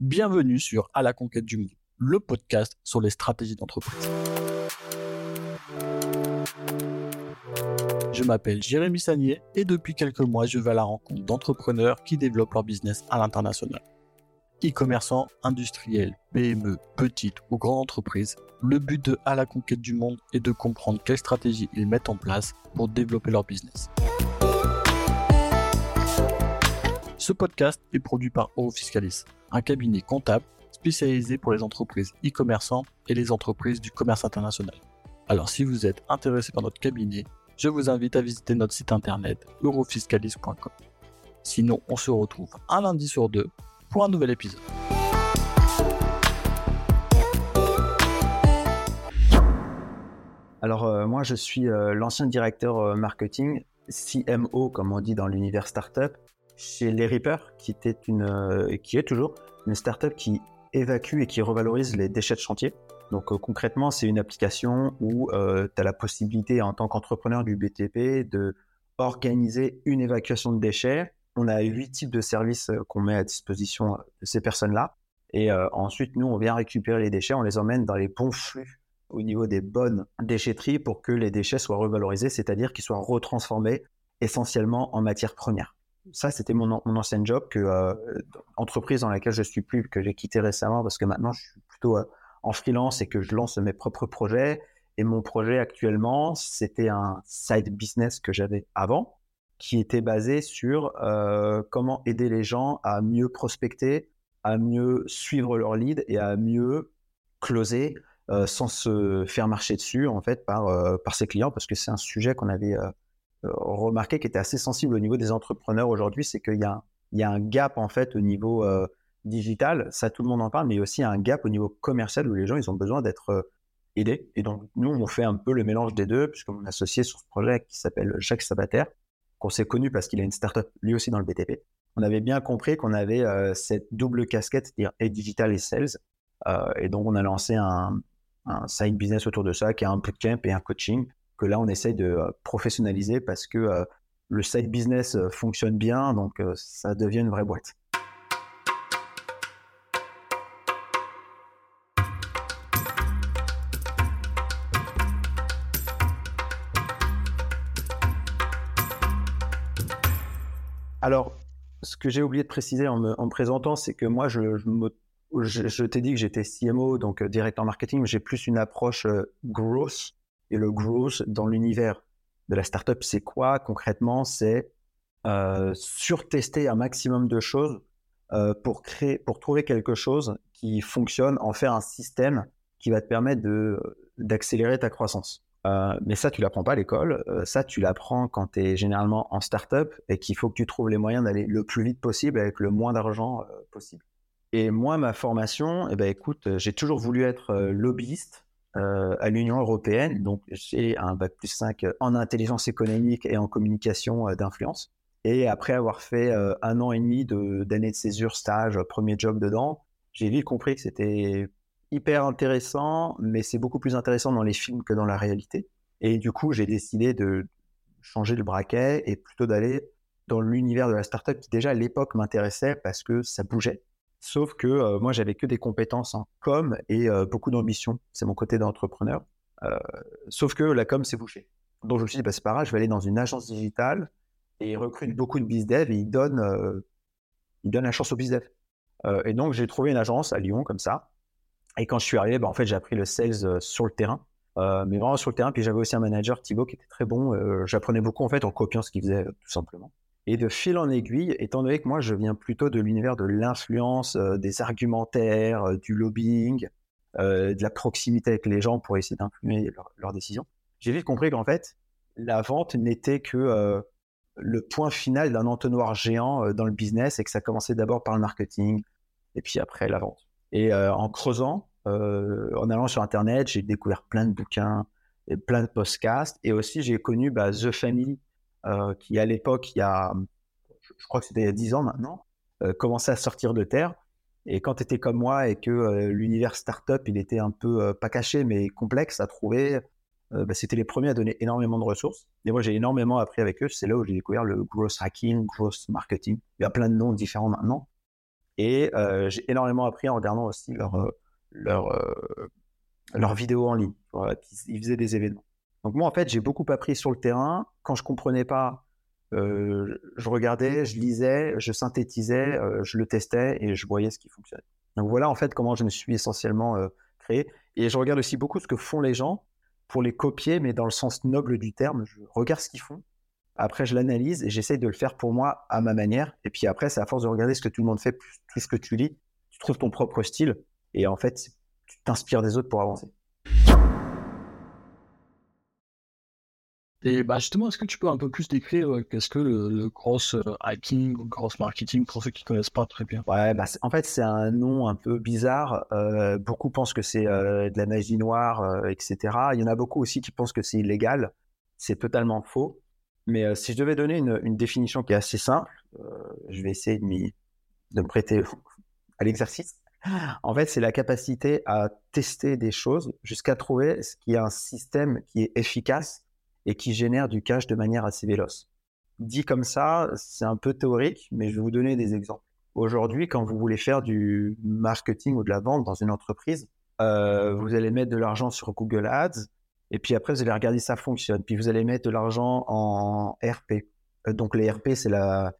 Bienvenue sur À la conquête du monde, le podcast sur les stratégies d'entreprise. Je m'appelle Jérémy Sagnier et depuis quelques mois, je vais à la rencontre d'entrepreneurs qui développent leur business à l'international. E-commerçants, industriels, PME, petites ou grandes entreprises, le but de À la conquête du monde est de comprendre quelles stratégies ils mettent en place pour développer leur business. Ce podcast est produit par Eurofiscalis, un cabinet comptable spécialisé pour les entreprises e-commerçants et les entreprises du commerce international. Alors si vous êtes intéressé par notre cabinet, je vous invite à visiter notre site internet eurofiscalis.com. Sinon, on se retrouve un lundi sur deux pour un nouvel épisode. Alors euh, moi je suis euh, l'ancien directeur euh, marketing, CMO comme on dit dans l'univers startup chez Les Reapers, euh, qui est toujours une startup qui évacue et qui revalorise les déchets de chantier. Donc euh, concrètement, c'est une application où euh, tu as la possibilité en tant qu'entrepreneur du BTP de organiser une évacuation de déchets. On a huit types de services qu'on met à disposition de ces personnes-là. Et ensuite, nous, on vient récupérer les déchets, on les emmène dans les bons flux au niveau des bonnes déchetteries pour que les déchets soient revalorisés, c'est-à-dire qu'ils soient retransformés essentiellement en matière première ça, c'était mon, ancien job, euh, entreprise dans laquelle je suis plus, que j'ai quitté récemment parce que maintenant je suis plutôt euh, en freelance et que je lance mes propres projets. Et mon projet actuellement, c'était un side business que j'avais avant, qui était basé sur euh, comment aider les gens à mieux prospecter, à mieux suivre leur lead et à mieux closer sans se faire marcher dessus en fait par par ses clients parce que c'est un sujet qu'on avait remarqué qui était assez sensible au niveau des entrepreneurs aujourd'hui, c'est qu'il y, a, un gap en fait au niveau euh, digital, ça tout le monde en parle, mais il y a aussi un gap au niveau commercial où les gens ils ont besoin d'être euh, aidés. Et donc nous on fait un peu le mélange des deux, puisque mon associé sur ce projet qui s'appelle Jacques Sabater, qu'on s'est connu parce qu'il a une startup lui aussi dans le BTP. On avait bien compris qu'on avait cette double casquette, c'est-à-dire et digital et sales. et donc on a lancé un, un side business autour de ça, qui est un bootcamp et un coaching là, on essaye de euh, professionnaliser parce que euh, le side business euh, fonctionne bien, donc ça devient une vraie boîte. Alors, ce que j'ai oublié de préciser en me, présentant, c'est que moi, je, je, t'ai dit que j'étais CMO, donc directeur marketing, mais j'ai plus une approche grosse et le growth dans l'univers de la startup, c'est quoi concrètement? C'est euh, surtester un maximum de choses euh, pour créer, pour trouver quelque chose qui fonctionne, en faire un système qui va te permettre de d'accélérer ta croissance. Euh, mais ça, tu l'apprends pas à l'école. Euh, ça, tu l'apprends quand tu es généralement en startup et qu'il faut que tu trouves les moyens d'aller le plus vite possible avec le moins d'argent euh, possible. Et moi, ma formation, eh ben, écoute, j'ai toujours voulu être lobbyiste euh, à l'Union européenne. Donc, j'ai un bac plus 5 en intelligence économique et en communication euh, d'influence. Et après avoir fait euh, un an et demi d'années de, césure, stage, premier job dedans, j'ai vite compris que c'était hyper intéressant, mais c'est beaucoup plus intéressant dans les films que dans la réalité. Et du coup, j'ai décidé de changer le braquet et plutôt d'aller dans l'univers de la startup qui déjà à l'époque m'intéressait parce que ça bougeait. Sauf que euh, moi, j'avais que des compétences en com et euh, beaucoup d'ambition. C'est mon côté d'entrepreneur. Euh, sauf que la com, c'est bouché. Donc, je me suis dit, bah, c'est pas grave, je vais aller dans une agence digitale et ils recrutent beaucoup de bizdev et ils donnent, ils donnent la chance aux bizdev. et donc, j'ai trouvé une agence à Lyon comme ça. Et quand je suis arrivé, bah, en fait, j'ai appris le sales sur le terrain. mais vraiment sur le terrain. Puis j'avais aussi un manager, Thibaut, qui était très bon. J'apprenais beaucoup en fait en copiant ce qu'il faisait tout simplement. Et de fil en aiguille, étant donné que moi je viens plutôt de l'univers de l'influence, euh, des argumentaires, euh, du lobbying, euh, de la proximité avec les gens pour essayer d'influer leurs décisions, j'ai vite compris qu'en fait, la vente n'était que le point final d'un entonnoir géant dans le business et que ça commençait d'abord par le marketing et puis après la vente. Et en creusant, en allant sur Internet, j'ai découvert plein de bouquins, et plein de podcasts et aussi j'ai connu bah, The Family qui à l'époque, il y a, je crois que c'était il y a 10 ans maintenant, euh, commençait à sortir de terre. Et quand tu étais comme moi et que euh, l'univers startup, il était un peu pas caché, mais complexe à trouver, bah, c'était les premiers à donner énormément de ressources. Et moi, j'ai énormément appris avec eux. C'est là où j'ai découvert le growth hacking, growth marketing. Il y a plein de noms différents maintenant. Et j'ai énormément appris en regardant aussi leurs leur, leur vidéos en ligne. ils faisaient des événements. Donc moi, en fait, j'ai beaucoup appris sur le terrain. Quand je comprenais pas, euh, je regardais, je lisais, je synthétisais, euh, je le testais et je voyais ce qui fonctionnait. Donc voilà, en fait, comment je me suis essentiellement euh, créé. Et je regarde aussi beaucoup ce que font les gens pour les copier, mais dans le sens noble du terme. Je regarde ce qu'ils font. Après, je l'analyse et j'essaye de le faire pour moi à ma manière. Et puis après, c'est à force de regarder ce que tout le monde fait, tout ce que tu lis, tu trouves ton propre style. Et en fait, tu t'inspires des autres pour avancer. Et bah justement, est-ce que tu peux un peu plus décrire euh, qu'est-ce que le, le cross euh, hacking ou cross marketing pour ceux qui connaissent pas très bien? Ouais, bah en fait c'est un nom un peu bizarre. Euh, beaucoup pensent que c'est de la magie noire, etc. Il y en a beaucoup aussi qui pensent que c'est illégal. C'est totalement faux. Mais si je devais donner une, une, définition qui est assez simple, je vais essayer de, de me prêter à l'exercice. En fait, c'est la capacité à tester des choses jusqu'à trouver ce qui est un système qui est efficace et qui génère du cash de manière assez véloce. Dit comme ça, c'est un peu théorique, mais je vais vous donner des exemples. Aujourd'hui, quand vous voulez faire du marketing ou de la vente dans une entreprise, euh, vous allez mettre de l'argent sur Google Ads, et puis après, vous allez regarder si ça fonctionne. Puis vous allez mettre de l'argent en RP. Euh, donc les RP, c'est la,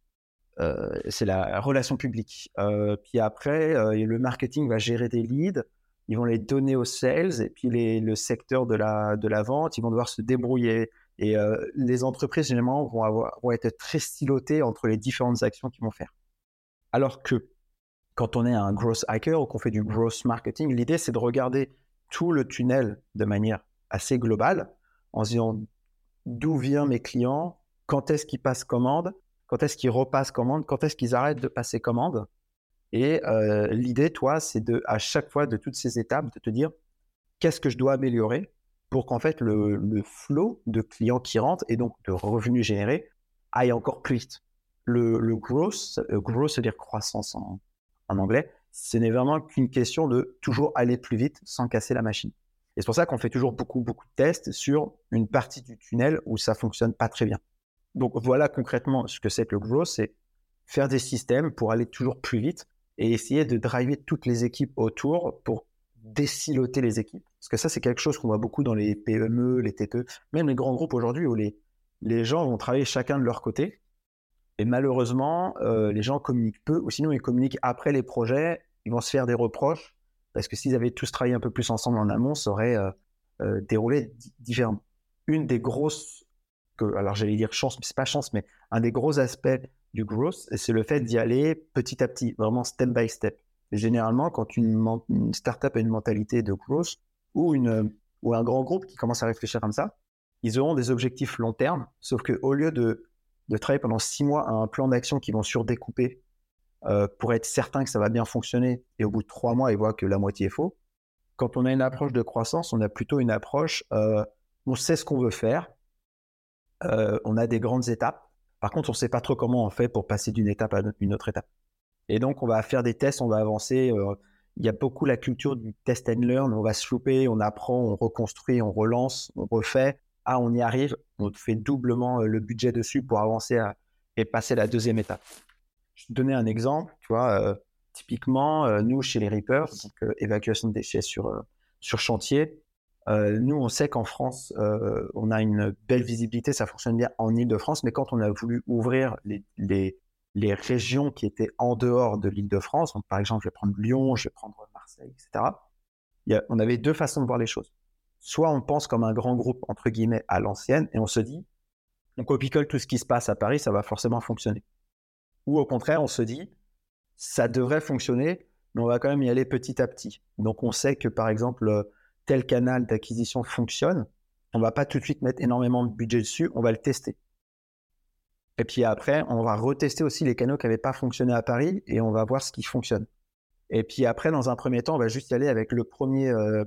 euh, la relation publique. Puis après, le marketing va gérer des leads ils vont les donner aux sales et puis le secteur de la, de la vente, ils vont devoir se débrouiller. Et euh, les entreprises, généralement, vont, être très stylotées entre les différentes actions qu'ils vont faire. Alors que quand on est un growth hacker ou qu'on fait du growth marketing, l'idée, c'est de regarder tout le tunnel de manière assez globale en se disant d'où viennent mes clients, quand est-ce qu'ils passent commande, quand est-ce qu'ils repassent commande, quand est-ce qu'ils arrêtent de passer commande, et euh, l'idée, toi, c'est de, à chaque fois de toutes ces étapes, de te dire qu'est-ce que je dois améliorer pour qu'en fait le, le flow de clients qui rentrent et donc de revenus générés aille encore plus vite. Le, le growth, euh, growth, c'est-à-dire croissance en, en anglais, ce n'est vraiment qu'une question de toujours aller plus vite sans casser la machine. Et c'est pour ça qu'on fait toujours beaucoup, beaucoup de tests sur une partie du tunnel où ça fonctionne pas très bien. Donc voilà concrètement ce que c'est que le growth, c'est faire des systèmes pour aller toujours plus vite et essayer de driver toutes les équipes autour pour déciloter les équipes. Parce que ça, c'est quelque chose qu'on voit beaucoup dans les PME, les TPE, même les grands groupes aujourd'hui où les, les gens vont travailler chacun de leur côté. Et malheureusement, euh, les gens communiquent peu, ou sinon ils communiquent après les projets, ils vont se faire des reproches, parce que s'ils avaient tous travaillé un peu plus ensemble en amont, ça aurait euh, euh, déroulé différemment. Une des grosses, que, alors j'allais dire chance, mais c'est pas chance, mais un des gros aspects du growth, c'est le fait d'y aller petit à petit, vraiment step by step. Généralement, quand une, startup a une mentalité de growth ou, un grand groupe qui commence à réfléchir comme ça, ils auront des objectifs long terme, sauf qu'au lieu de, travailler pendant six mois à un plan d'action qui vont surdécouper euh, pour être certain que ça va bien fonctionner, et au bout de trois mois, ils voient que la moitié est faux, quand on a une approche de croissance, on a plutôt une approche, euh, on sait ce qu'on veut faire, euh, on a des grandes étapes, par contre, on ne sait pas trop comment on fait pour passer d'une étape à une autre étape. Et donc, on va faire des tests, on va avancer. Euh, il y a beaucoup la culture du test and learn. On va se louper, on apprend, on reconstruit, on relance, on refait. Ah, on y arrive. On fait doublement euh, le budget dessus pour avancer et passer la deuxième étape. Je vais te donner un exemple. Tu vois, euh, typiquement, nous, chez les Reapers, donc, évacuation de déchets sur, sur chantier, nous, on sait qu'en France, on a une belle visibilité, ça fonctionne bien en Ile-de-France, mais quand on a voulu ouvrir les, les, les régions qui étaient en dehors de l'Île-de-France, par exemple, je vais prendre Lyon, je vais prendre Marseille, etc., on avait deux façons de voir les choses. Soit on pense comme un grand groupe, entre guillemets, à l'ancienne, et on se dit, on copie-colle tout ce qui se passe à Paris, ça va forcément fonctionner. Ou au contraire, on se dit, ça devrait fonctionner, mais on va quand même y aller petit à petit. Donc on sait que, par exemple, tel canal d'acquisition fonctionne, on va pas tout de suite mettre énormément de budget dessus, on va le tester. Et puis après, on va retester aussi les canaux qui n'avaient pas fonctionné à Paris et on va voir ce qui fonctionne. Et puis après, dans un premier temps, on va juste y aller avec le premier, euh,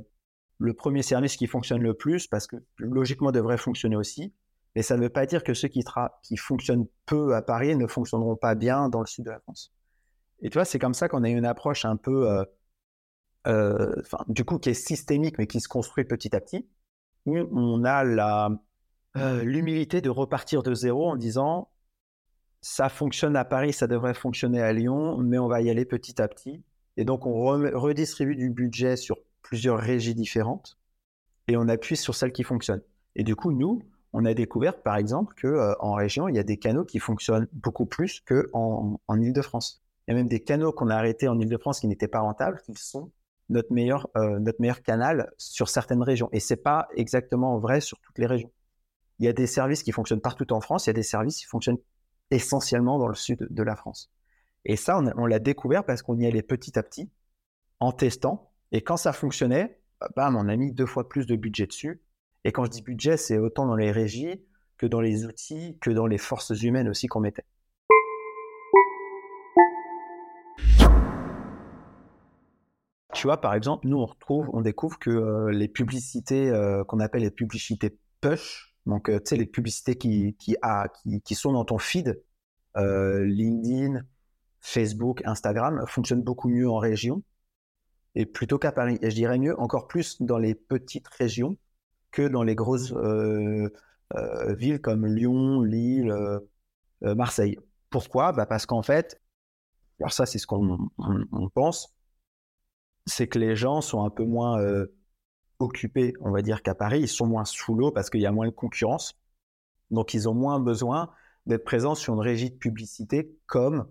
le premier service qui fonctionne le plus parce que logiquement devrait fonctionner aussi. Mais ça ne veut pas dire que ceux qui, qui fonctionnent peu à Paris ne fonctionneront pas bien dans le sud de la France. Et tu vois, c'est comme ça qu'on a une approche un peu euh, euh, du coup, qui est systémique, mais qui se construit petit à petit, on a euh, l'humilité de repartir de zéro en disant ça fonctionne à Paris, ça devrait fonctionner à Lyon, mais on va y aller petit à petit. Et donc, on redistribue du budget sur plusieurs régies différentes et on appuie sur celles qui fonctionnent. Et du coup, nous, on a découvert, par exemple, qu'en euh, en région, il y a des canaux qui fonctionnent beaucoup plus qu'en en, Ile-de-France. Il y a même des canaux qu'on a arrêtés en Ile-de-France qui n'étaient pas rentables, qui sont notre meilleur, euh, notre meilleur canal sur certaines régions. Et c'est pas exactement vrai sur toutes les régions. Il y a des services qui fonctionnent partout en France, il y a des services qui fonctionnent essentiellement dans le sud de la France. Et ça, on, l'a découvert parce qu'on y allait petit à petit, en testant. Et quand ça fonctionnait, bam, on a mis deux fois plus de budget dessus. Et quand je dis budget, c'est autant dans les régies que dans les outils, que dans les forces humaines aussi qu'on mettait. Tu vois, par exemple, nous, on retrouve, on découvre que euh, les publicités euh, qu'on appelle les publicités push, donc euh, tu sais, les publicités qui, qui, qui, sont dans ton feed, LinkedIn, Facebook, Instagram, fonctionnent beaucoup mieux en région et plutôt qu'à Paris. Et je dirais mieux, encore plus dans les petites régions que dans les grosses villes comme Lyon, Lille, Marseille. Pourquoi? Bah Parce qu'en fait, alors ça c'est ce qu'on pense, c'est que les gens sont un peu moins euh, occupés, on va dire, qu'à Paris. Ils sont moins sous l'eau parce qu'il y a moins de concurrence. Donc, ils ont moins besoin d'être présents sur une régie de publicité comme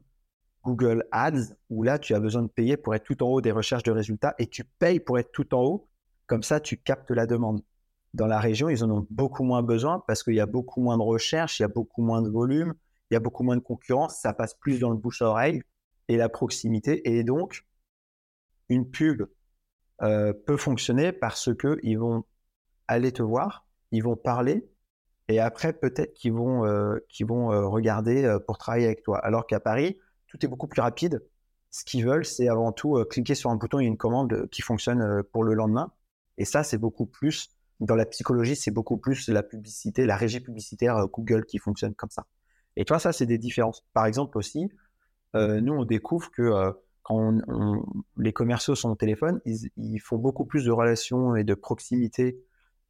Google Ads, où là, tu as besoin de payer pour être tout en haut des recherches de résultats et tu payes pour être tout en haut. Comme ça, tu captes la demande. Dans la région, ils en ont beaucoup moins besoin parce qu'il y a beaucoup moins de recherches, il y a beaucoup moins de volume, il y a beaucoup moins de concurrence, ça passe plus dans le bouche à oreille et la proximité. Et donc, une pub euh, peut fonctionner parce que ils vont aller te voir, ils vont parler, et après peut-être qu'ils vont, euh, vont euh, regarder pour travailler avec toi. Alors qu'à Paris, tout est beaucoup plus rapide. Ce qu'ils veulent, c'est avant tout cliquer sur un bouton et une commande qui fonctionne pour le lendemain. Et ça, c'est beaucoup plus, dans la psychologie, c'est beaucoup plus la publicité, la régie publicitaire Google qui fonctionne comme ça. Et toi, ça, c'est des différences. Par exemple aussi, nous, on découvre que quand les commerciaux sont au téléphone, ils, font beaucoup plus de relations et de proximité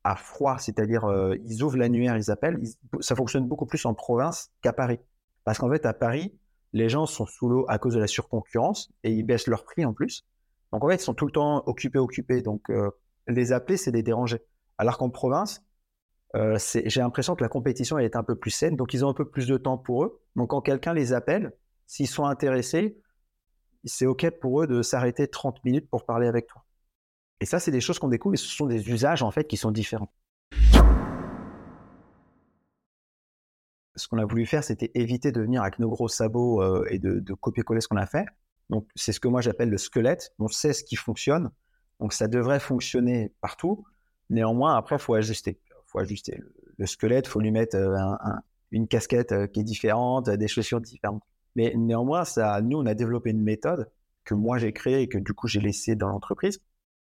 à froid, c'est-à-dire euh, ils ouvrent l'annuaire, ils appellent. ça fonctionne beaucoup plus en province qu'à Paris. Parce qu'en fait, à Paris, les gens sont sous l'eau à cause de la surconcurrence et ils baissent leur prix en plus. Donc en fait, ils sont tout le temps occupés, occupés. Donc euh, les appeler, c'est les déranger. Alors qu'en province, euh, j'ai l'impression que la compétition est un peu plus saine, donc ils ont un peu plus de temps pour eux. Donc quand quelqu'un les appelle, s'ils sont intéressés, c'est OK pour eux de s'arrêter 30 minutes pour parler avec toi. Et ça, c'est des choses qu'on découvre et ce sont des usages en fait qui sont différents. Ce qu'on a voulu faire, c'était éviter de venir avec nos gros sabots euh, et de, copier-coller ce qu'on a fait. Donc, c'est ce que moi j'appelle le squelette. On sait ce qui fonctionne. Donc, ça devrait fonctionner partout. Néanmoins, après, il faut ajuster. Il faut ajuster le, squelette, il faut lui mettre euh, une casquette euh, qui est différente, des chaussures différentes. Mais néanmoins, ça, nous, on a développé une méthode que moi j'ai créée et que du coup j'ai laissée dans l'entreprise,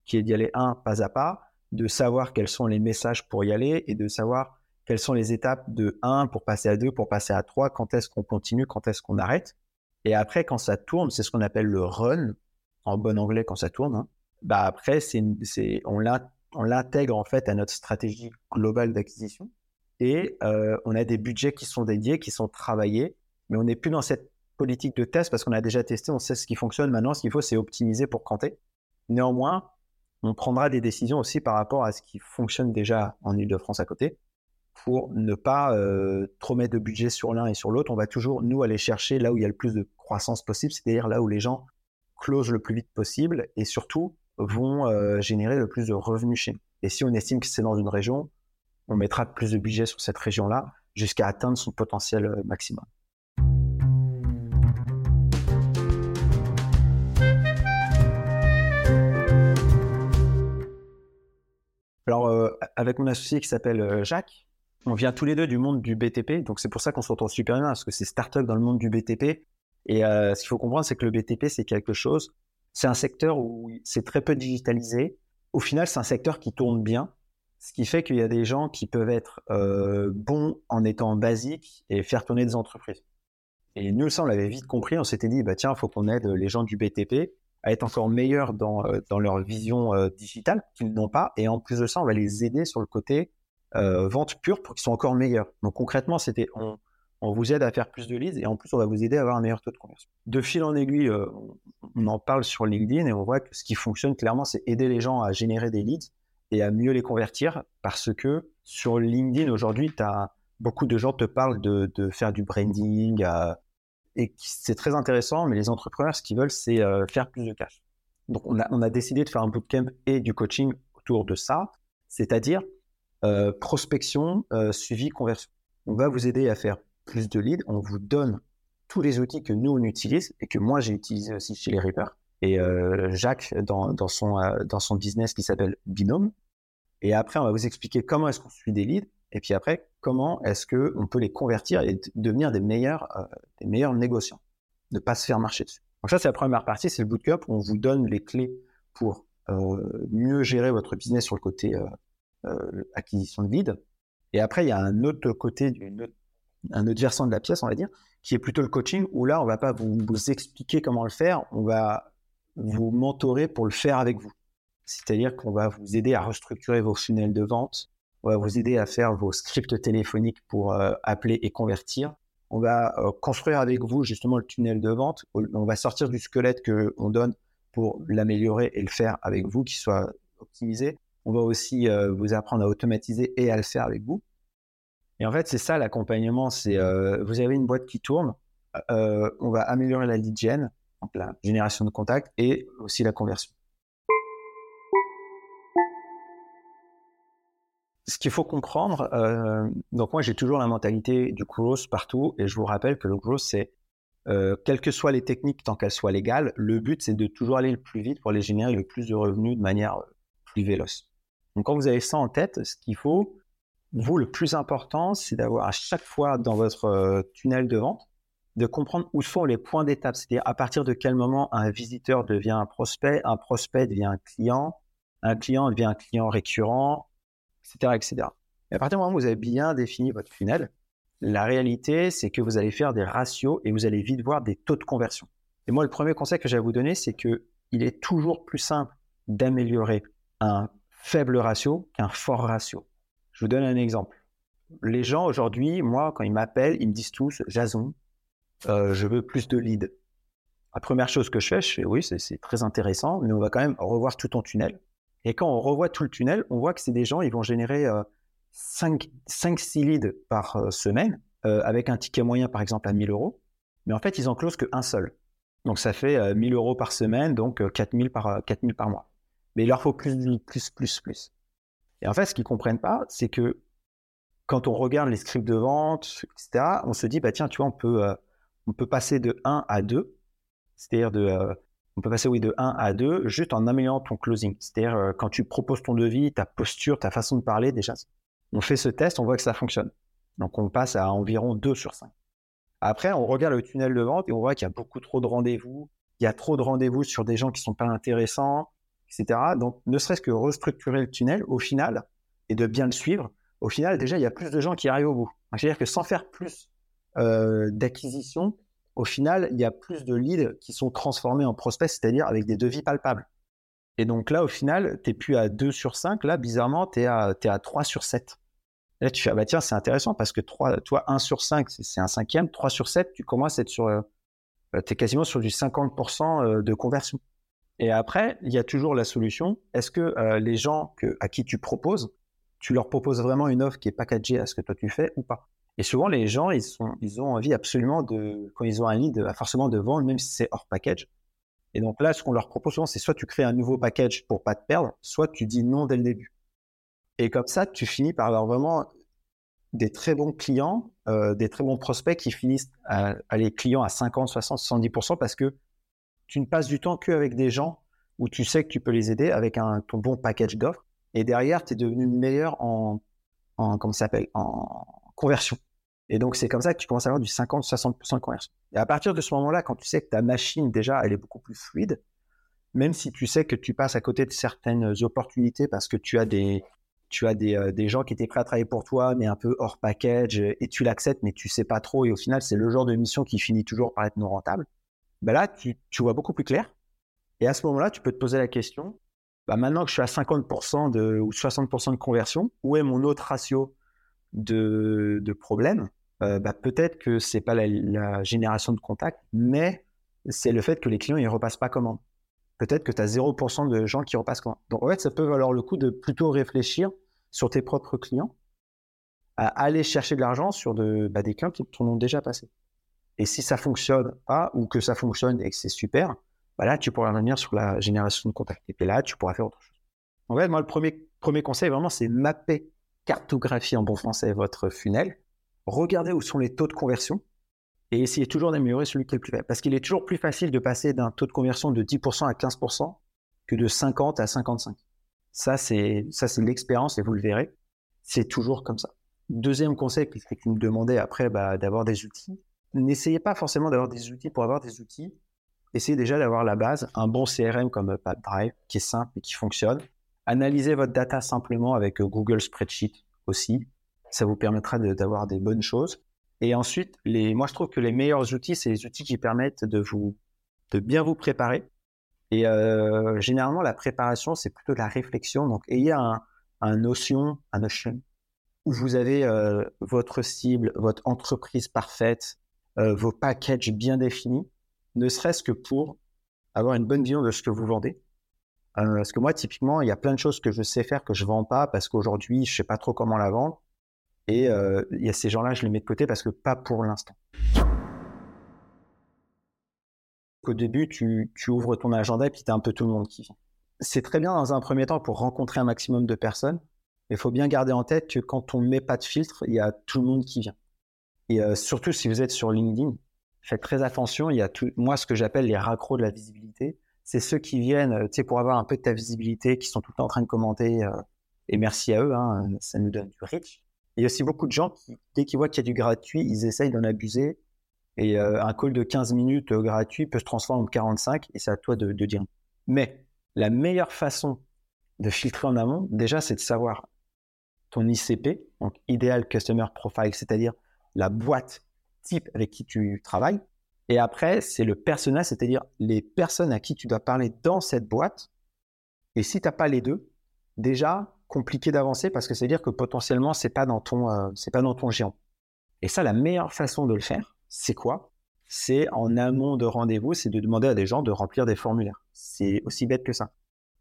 qui est d'y aller un pas à pas, de savoir quels sont les messages pour y aller et de savoir quelles sont les étapes de 1 pour passer à 2, pour passer à 3, quand est-ce qu'on continue, quand est-ce qu'on arrête. Et après, quand ça tourne, c'est ce qu'on appelle le run, en bon anglais quand ça tourne. Hein. Bah après, c'est, on, l'intègre en fait à notre stratégie globale d'acquisition. Et euh, on a des budgets qui sont dédiés, qui sont travaillés, mais on n'est plus dans cette politique de test parce qu'on a déjà testé, on sait ce qui fonctionne. Maintenant, ce qu'il faut, c'est optimiser pour compter. Néanmoins, on prendra des décisions aussi par rapport à ce qui fonctionne déjà en Ile-de-France à côté pour ne pas euh, trop mettre de budget sur l'un et sur l'autre. On va toujours, nous, aller chercher là où il y a le plus de croissance possible, c'est-à-dire là où les gens closent le plus vite possible et surtout vont euh, générer le plus de revenus chez nous. Et si on estime que c'est dans une région, on mettra plus de budget sur cette région-là jusqu'à atteindre son potentiel euh, maximum. Alors, euh, avec mon associé qui s'appelle euh, Jacques, on vient tous les deux du monde du BTP, donc c'est pour ça qu'on s'entend super bien, parce que c'est start-up dans le monde du BTP. Et euh, ce qu'il faut comprendre, c'est que le BTP, c'est quelque chose, c'est un secteur où c'est très peu digitalisé. Au final, c'est un secteur qui tourne bien, ce qui fait qu'il y a des gens qui peuvent être bons en étant basiques et faire tourner des entreprises. Et nous, ça, on l'avait vite compris, on s'était dit, bah tiens, il faut qu'on aide les gens du BTP à être encore meilleurs dans, euh, dans leur vision euh, digitale qu'ils n'ont pas. Et en plus de ça, on va les aider sur le côté euh, vente pure pour qu'ils soient encore meilleurs. Donc concrètement, c'était on, vous aide à faire plus de leads et en plus, on va vous aider à avoir un meilleur taux de conversion. De fil en aiguille, on en parle sur LinkedIn et on voit que ce qui fonctionne clairement, c'est aider les gens à générer des leads et à mieux les convertir parce que sur LinkedIn aujourd'hui, tu beaucoup de gens te parlent de, faire du branding et c'est très intéressant, mais les entrepreneurs, ce qu'ils veulent, c'est euh, faire plus de cash. Donc, on a, décidé de faire un bootcamp et du coaching autour de ça, c'est-à-dire euh, prospection, suivi, conversion. On va vous aider à faire plus de leads, on vous donne tous les outils que nous on utilise et que moi j'ai utilisé aussi chez les Reapers et euh, Jacques dans, son, euh, dans son business qui s'appelle Binôme. Et après, on va vous expliquer comment est-ce qu'on suit des leads et puis après, comment est-ce qu'on peut les convertir et devenir des meilleurs, euh, des meilleurs négociants, ne pas se faire marcher dessus. Donc ça, c'est la première partie, c'est le bootcamp où on vous donne les clés pour mieux gérer votre business sur le côté acquisition de leads. Et après, il y a un autre côté, un autre versant de la pièce, on va dire, qui est plutôt le coaching, où là, on va pas vous, expliquer comment le faire, on va vous mentorer pour le faire avec vous. C'est-à-dire qu'on va vous aider à restructurer vos funnels de vente, on va vous aider à faire vos scripts téléphoniques pour euh, appeler et convertir. On va euh, construire avec vous justement le tunnel de vente. On va sortir du squelette qu'on donne pour l'améliorer et le faire avec vous, qui soit optimisé. On va aussi euh, vous apprendre à automatiser et à le faire avec vous. Et en fait, c'est ça l'accompagnement. C'est vous avez une boîte qui tourne, on va améliorer la lead gen, donc la génération de contacts, et aussi la conversion. Ce qu'il faut comprendre, euh, donc moi j'ai toujours la mentalité du growth partout, et je vous rappelle que le growth c'est quelles que soient les techniques tant qu'elles soient légales, le but c'est de toujours aller le plus vite pour les générer le plus de revenus de manière plus véloce. Donc quand vous avez ça en tête, ce qu'il faut, vous, le plus important, c'est d'avoir à chaque fois dans votre euh, tunnel de vente, de comprendre où sont les points d'étape, c'est-à-dire à partir de quel moment un visiteur devient un prospect, un prospect devient un client, un client devient un client récurrent, etc.. Et à partir du moment où vous avez bien défini votre funnel, la réalité, c'est que vous allez faire des ratios et vous allez vite voir des taux de conversion. Et moi, le premier conseil que j'ai à vous donner, c'est que il est toujours plus simple d'améliorer un faible ratio qu'un fort ratio. Je vous donne un exemple. Les gens aujourd'hui, moi, quand ils m'appellent, ils me disent tous, Jason, euh, je veux plus de leads. La première chose que je fais, je fais, oui, c'est très intéressant, mais on va quand même revoir tout ton tunnel. Et quand on revoit tout le tunnel, on voit que c'est des gens, ils vont générer 5-6 euh, leads par euh, semaine, avec un ticket moyen, par exemple, à 1000 euros. Mais en fait, ils en closent qu'un seul. Donc, ça fait 1000 euros par semaine, donc 4000 par, 4000 par mois. Mais il leur faut plus, plus, plus, plus. Et en fait, ce qu'ils comprennent pas, c'est que quand on regarde les scripts de vente, etc., on se dit, bah tiens, tu vois, on peut, euh, on peut passer de 1 à 2, c'est-à-dire de, euh, on peut passer oui, de 1 à 2 juste en améliorant ton closing. C'est-à-dire euh, quand tu proposes ton devis, ta posture, ta façon de parler, déjà, on fait ce test, on voit que ça fonctionne. Donc on passe à environ 2 sur 5. Après, on regarde le tunnel de vente et on voit qu'il y a beaucoup trop de rendez-vous. Il y a trop de rendez-vous sur des gens qui sont pas intéressants etc. Donc, ne serait-ce que restructurer le tunnel au final et de bien le suivre, au final, déjà, il y a plus de gens qui arrivent au bout. C'est-à-dire que sans faire plus euh, d'acquisition, au final, il y a plus de leads qui sont transformés en prospects, c'est-à-dire avec des devis palpables. Et donc là, au final, tu n'es plus à 2 sur 5. Là, bizarrement, tu es, à 3 sur 7. Là, tu fais, ah bah tiens, c'est intéressant parce que 3, toi, 1 sur 5, c'est un cinquième. 3 sur 7, tu commences à être sur. Euh, tu es quasiment sur du 50% euh, de conversion. Et après, il y a toujours la solution. Est-ce que euh, les gens à qui tu proposes, tu leur proposes vraiment une offre qui est packagée à ce que toi tu fais ou pas? Et souvent, les gens, ils, sont, ils ont envie absolument de, quand ils ont un lead, forcément de vendre, même si c'est hors package. Et donc là, ce qu'on leur propose souvent, c'est soit tu crées un nouveau package pour pas te perdre, soit tu dis non dès le début. Et comme ça, tu finis par avoir vraiment des très bons clients, euh, des très bons prospects qui finissent à, les clients à 50, 60, 70% parce que tu ne passes du temps qu'avec des gens où tu sais que tu peux les aider avec un, ton bon package d'offres. Et derrière, tu es devenu meilleur en, en comment s'appelle, en conversion. Et donc, c'est comme ça que tu commences à avoir du 50-60% de conversion. Et à partir de ce moment-là, quand tu sais que ta machine, déjà, elle est beaucoup plus fluide, même si tu sais que tu passes à côté de certaines opportunités parce que tu as des, tu as des, euh, des gens qui étaient prêts à travailler pour toi, mais un peu hors package, et tu l'acceptes, mais tu sais pas trop, et au final, c'est le genre de mission qui finit toujours par être non rentable ben là, tu, vois beaucoup plus clair. Et à ce moment-là, tu peux te poser la question, bah maintenant que je suis à 50% de, ou 60% de conversion, où est mon autre ratio de, problèmes euh, bah, peut-être que c'est pas la, génération de contacts, mais c'est le fait que les clients ils repassent pas commande. Peut-être que tu as 0% de gens qui repassent commande. Donc en fait, ça peut valoir le coup de plutôt réfléchir sur tes propres clients, à aller chercher de l'argent sur de, bah, des clients qui t'en ont déjà passé. Et si ça fonctionne pas, ou que ça fonctionne et que c'est super, bah là, tu pourras revenir sur la génération de contacts. Et puis là, tu pourras faire autre chose. En fait, moi, le premier, premier conseil, vraiment, c'est mapper, cartographier en bon français votre funnel regardez où sont les taux de conversion et essayez toujours d'améliorer celui qui est le plus faible. Parce qu'il est toujours plus facile de passer d'un taux de conversion de 10% à 15% que de 50 à 55. Ça, c'est, ça, c'est l'expérience et vous le verrez. C'est toujours comme ça. Deuxième conseil, puisque tu me demandais après bah, d'avoir des outils. N'essayez pas forcément d'avoir des outils pour avoir des outils. Essayez déjà d'avoir la base, un bon CRM comme Drive qui est simple et qui fonctionne. Analysez votre data simplement avec Google Spreadsheet aussi ça vous permettra d'avoir des bonnes choses. Et ensuite, les, moi je trouve que les meilleurs outils, c'est les outils qui permettent de vous, de bien vous préparer. Et euh, généralement, la préparation, c'est plutôt de la réflexion. Donc, ayez un, un notion, un notion, où vous avez euh, votre cible, votre entreprise parfaite, euh, vos packages bien définis, ne serait-ce que pour avoir une bonne vision de ce que vous vendez. Parce que moi, typiquement, il y a plein de choses que je sais faire que je vends pas parce qu'aujourd'hui, je sais pas trop comment la vendre. Et euh, il y a ces gens-là, je les mets de côté parce que pas pour l'instant. Au début, tu, ouvres ton agenda et puis tu as un peu tout le monde qui vient. C'est très bien dans un premier temps pour rencontrer un maximum de personnes. Mais il faut bien garder en tête que quand on ne met pas de filtre, il y a tout le monde qui vient. Et euh, surtout si vous êtes sur LinkedIn, faites très attention. Il y a tout, moi, ce que j'appelle les raccros de la visibilité. C'est ceux qui viennent, euh, tu sais, pour avoir un peu de ta visibilité, qui sont tout le temps en train de commenter. et merci à eux, hein, ça nous donne du reach. Il y a aussi beaucoup de gens qui, dès qu'ils voient qu'il y a du gratuit, ils essayent d'en abuser. Et euh, un call de 15 minutes euh, gratuit peut se transformer en 45 et c'est à toi de, de, dire. Mais la meilleure façon de filtrer en amont, déjà, c'est de savoir ton ICP, donc Ideal Customer Profile, c'est-à-dire la boîte type avec qui tu travailles. Et après, c'est le personnel, c'est-à-dire les personnes à qui tu dois parler dans cette boîte. Et si tu n'as pas les deux, déjà, compliqué d'avancer parce que c'est dire que potentiellement c'est pas dans ton euh, pas dans ton géant. Et ça, la meilleure façon de le faire, c'est quoi? C'est en amont de rendez-vous, c'est de demander à des gens de remplir des formulaires. C'est aussi bête que ça.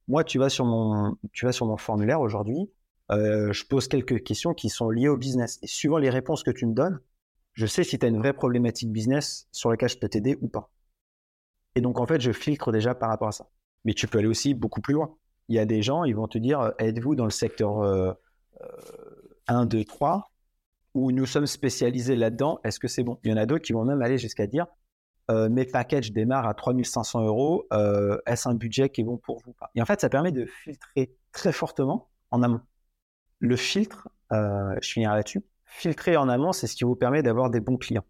Moi, tu vas sur mon tu vas sur mon formulaire aujourd'hui, euh, je pose quelques questions qui sont liées au business et suivant les réponses que tu me donnes, je sais si tu as une vraie problématique business sur laquelle je peux t'aider ou pas. Et donc en fait, je filtre déjà par rapport à ça. Mais tu peux aller aussi beaucoup plus loin il y a des gens, ils vont te dire, euh, êtes-vous dans le secteur 1, 2, 3, où nous sommes spécialisés là-dedans, est-ce que c'est bon? Il y en a d'autres qui vont même aller jusqu'à dire, euh, mes packages démarrent à 3500 euros, euh, est-ce un budget qui est bon pour vous Et en fait, ça permet de filtrer très fortement en amont. Le filtre, je finirai là-dessus, filtrer en amont, c'est ce qui vous permet d'avoir des bons clients.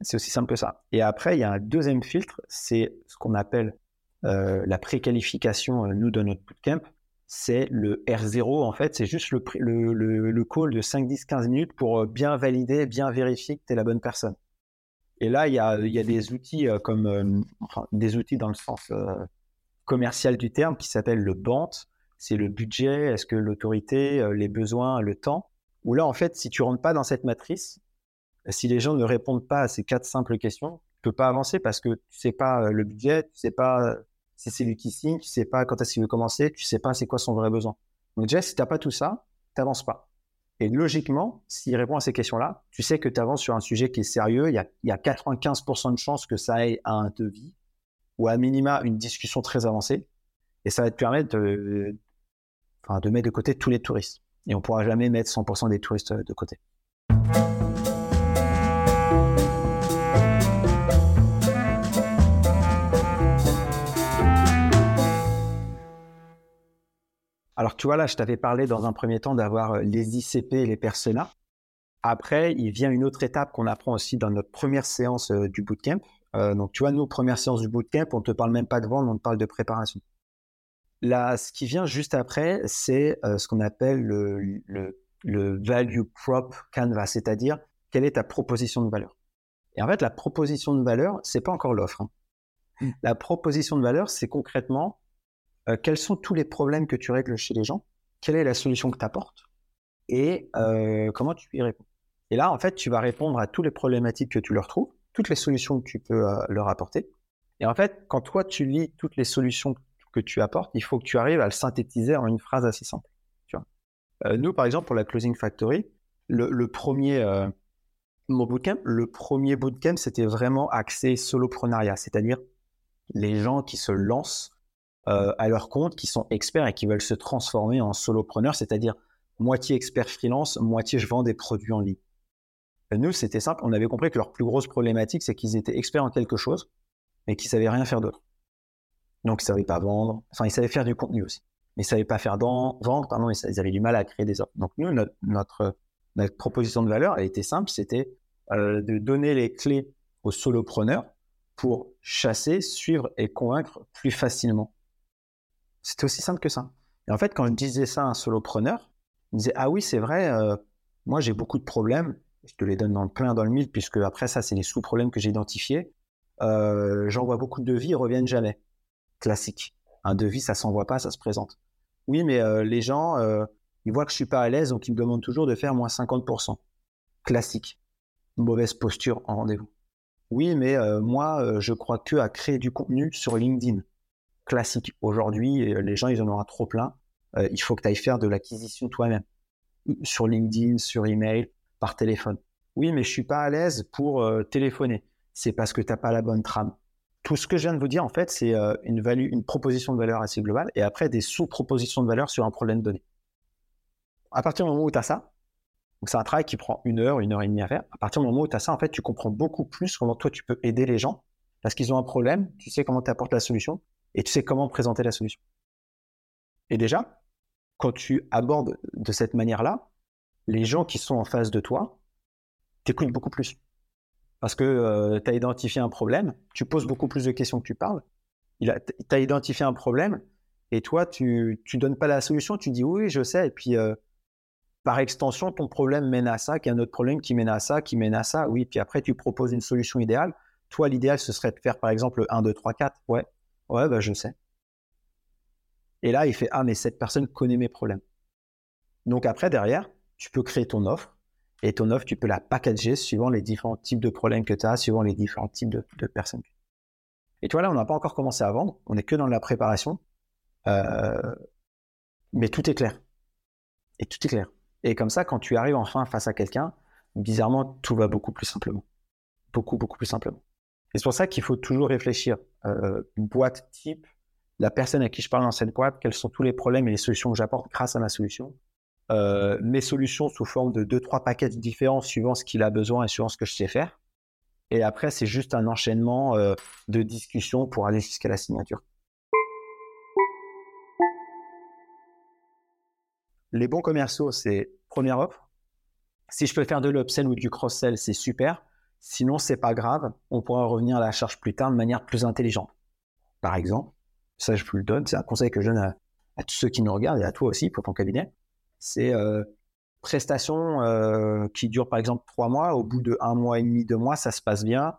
C'est aussi simple que ça. Et après, il y a un deuxième filtre, c'est ce qu'on appelle euh, la préqualification, euh, nous, de notre bootcamp, c'est le R0, en fait, c'est juste le, le, le, call de 5, 10, 15 minutes pour euh, bien valider, bien vérifier que tu es la bonne personne. Et là, il y a, y a, des outils comme, des outils dans le sens commercial du terme qui s'appellent le BANT. C'est le budget, est-ce que l'autorité, les besoins, le temps. Où là, en fait, si tu rentres pas dans cette matrice, si les gens ne répondent pas à ces quatre simples questions, tu peux pas avancer parce que tu sais pas le budget, tu sais pas si c'est lui qui signe, tu sais pas quand est-ce qu'il veut commencer, tu sais pas c'est quoi son vrai besoin. Donc déjà, si tu n'as pas tout ça, tu n'avances pas. Et logiquement, s'il répond à ces questions-là, tu sais que tu avances sur un sujet qui est sérieux, il y a, il y a 95% de chances que ça aille à un devis ou à minima une discussion très avancée. Et ça va te permettre de mettre de côté tous les touristes. Et on pourra jamais mettre 100% des touristes de côté. Alors, tu vois, là, je t'avais parlé dans un premier temps d'avoir euh, les ICP et les personas. Après, il vient une autre étape qu'on apprend aussi dans notre première séance euh, du bootcamp. Euh, donc, tu vois, nous, première séance du bootcamp, on ne te parle même pas de vente, on te parle de préparation. Là, ce qui vient juste après, c'est ce qu'on appelle le, le, value prop canvas, c'est-à-dire quelle est ta proposition de valeur. Et en fait, la proposition de valeur, c'est pas encore l'offre. Hein. Mmh. La proposition de valeur, c'est concrètement euh, quels sont tous les problèmes que tu règles chez les gens, quelle est la solution que tu apportes et euh, comment tu y réponds. Et là, en fait, tu vas répondre à toutes les problématiques que tu leur trouves, toutes les solutions que tu peux euh, leur apporter. Et en fait, quand toi, tu lis toutes les solutions que tu apportes, il faut que tu arrives à le synthétiser en une phrase assez simple. Euh, nous, par exemple, pour la Closing Factory, le, premier, euh, mon bootcamp, le premier bootcamp, c'était vraiment axé soloprenariat, c'est-à-dire les gens qui se lancent à leur compte, qui sont experts et qui veulent se transformer en solopreneurs, c'est-à-dire moitié expert freelance, moitié je vends des produits en ligne. Nous, c'était simple. On avait compris que leur plus grosse problématique, c'est qu'ils étaient experts en quelque chose, mais qu'ils savaient rien faire d'autre. Donc, ils savaient pas vendre. Enfin, ils savaient faire du contenu aussi. Mais ils savaient pas faire vendre. Pardon, ils avaient du mal à créer des offres. Donc, nous, notre, notre, proposition de valeur, elle était simple. C'était euh, de donner les clés aux solopreneurs pour chasser, suivre et convaincre plus facilement. C'était aussi simple que ça. Et en fait, quand je disais ça à un solopreneur, il me disait Ah oui, c'est vrai, euh, moi j'ai beaucoup de problèmes, je te les donne dans le plein, dans le mille, puisque après ça, c'est les sous-problèmes que j'ai identifiés. Euh, J'envoie beaucoup de devis, ils reviennent jamais. Classique. Un devis, ça s'envoie pas, ça se présente. Oui, mais euh, les gens, euh, ils voient que je suis pas à l'aise, donc ils me demandent toujours de faire moins 50%. Classique. Mauvaise posture en rendez-vous. Oui, mais euh, moi, je crois que à créer du contenu sur LinkedIn. Classique. Aujourd'hui, les gens, ils en auront trop plein. il faut que tu ailles faire de l'acquisition toi-même. Sur LinkedIn, sur email, par téléphone. Oui, mais je suis pas à l'aise pour téléphoner. C'est parce que tu n'as pas la bonne trame. Tout ce que je viens de vous dire, en fait, c'est euh, une, proposition de valeur assez globale et après des sous-propositions de valeur sur un problème donné. À partir du moment où tu as ça, c'est un travail qui prend une heure, une heure et demie à faire. À partir du moment où tu as ça, en fait, tu comprends beaucoup plus comment toi tu peux aider les gens parce qu'ils ont un problème, tu sais comment tu apportes la solution et tu sais comment présenter la solution. Et déjà, quand tu abordes de cette manière-là, les gens qui sont en face de toi t'écoutent beaucoup plus. Parce que euh, tu as identifié un problème, tu poses beaucoup plus de questions que tu parles. Tu as identifié un problème et toi, tu ne donnes pas la solution, tu dis oui, je sais. Et puis, euh, par extension, ton problème mène à ça, qu'il y a un autre problème qui mène à ça, qui mène à ça. Oui, puis après, tu proposes une solution idéale. Toi, l'idéal, ce serait de faire par exemple 1, 2, 3, 4. Ouais, ouais, bah, je sais. Et là, il fait Ah, mais cette personne connaît mes problèmes. Donc après, derrière, tu peux créer ton offre et ton offre, tu peux la packager suivant les différents types de problèmes que tu as, suivant les différents types de, personnes. Et toi, là, on n'a pas encore commencé à vendre, on n'est que dans la préparation, euh, mais tout est clair. Et tout est clair. Et comme ça, quand tu arrives enfin face à quelqu'un, bizarrement, tout va beaucoup plus simplement. Beaucoup, beaucoup plus simplement. Et c'est pour ça qu'il faut toujours réfléchir. Euh, boîte type, la personne à qui je parle dans cette boîte, quels sont tous les problèmes et les solutions que j'apporte grâce à ma solution euh, mes solutions sous forme de deux trois paquets différents suivant ce qu'il a besoin et suivant ce que je sais faire. Et après, c'est juste un enchaînement euh, de discussions pour aller jusqu'à la signature. Les bons commerciaux, c'est première offre. Si je peux faire de l'upsell ou du cross-sell, c'est super. Sinon, c'est pas grave. On pourra revenir à la charge plus tard de manière plus intelligente. Par exemple, ça je vous le donne, c'est un conseil que je donne à, à tous ceux qui nous regardent et à toi aussi pour ton cabinet c'est euh, prestation euh, qui dure par exemple trois mois. Au bout de un mois et demi, deux mois, ça se passe bien.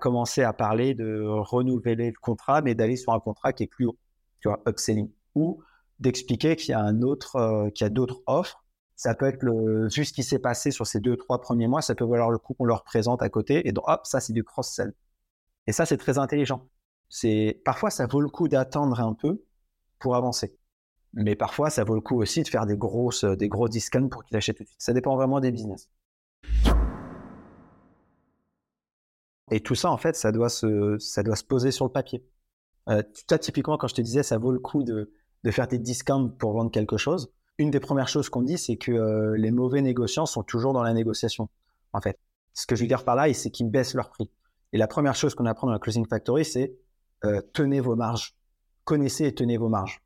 Commencé à parler de renouveler le contrat, mais d'aller sur un contrat qui est plus haut, tu vois, upselling, ou d'expliquer qu'il y a un autre, euh, qu'il y a d'autres offres. Ça peut être le, juste ce qui s'est passé sur ces deux, trois premiers mois. Ça peut valoir le coup qu'on leur présente à côté. Et donc, hop, ça, c'est du cross-sell. Et ça, c'est très intelligent. C'est, parfois, ça vaut le coup d'attendre un peu pour avancer. Mais parfois, ça vaut le coup aussi de faire des grosses, des gros discounts pour qu'il achète tout de suite. Ça dépend vraiment des business. Et tout ça, en fait, ça doit se, ça doit se poser sur le papier. Euh, toi, typiquement, quand je te disais, ça vaut le coup de, de, faire des discounts pour vendre quelque chose. Une des premières choses qu'on dit, c'est que euh, les mauvais négociants sont toujours dans la négociation, en fait. Ce que je veux dire par là, c'est qu'ils baissent leur prix. Et la première chose qu'on apprend dans la Closing Factory, c'est euh, tenez vos marges. Connaissez et tenez vos marges.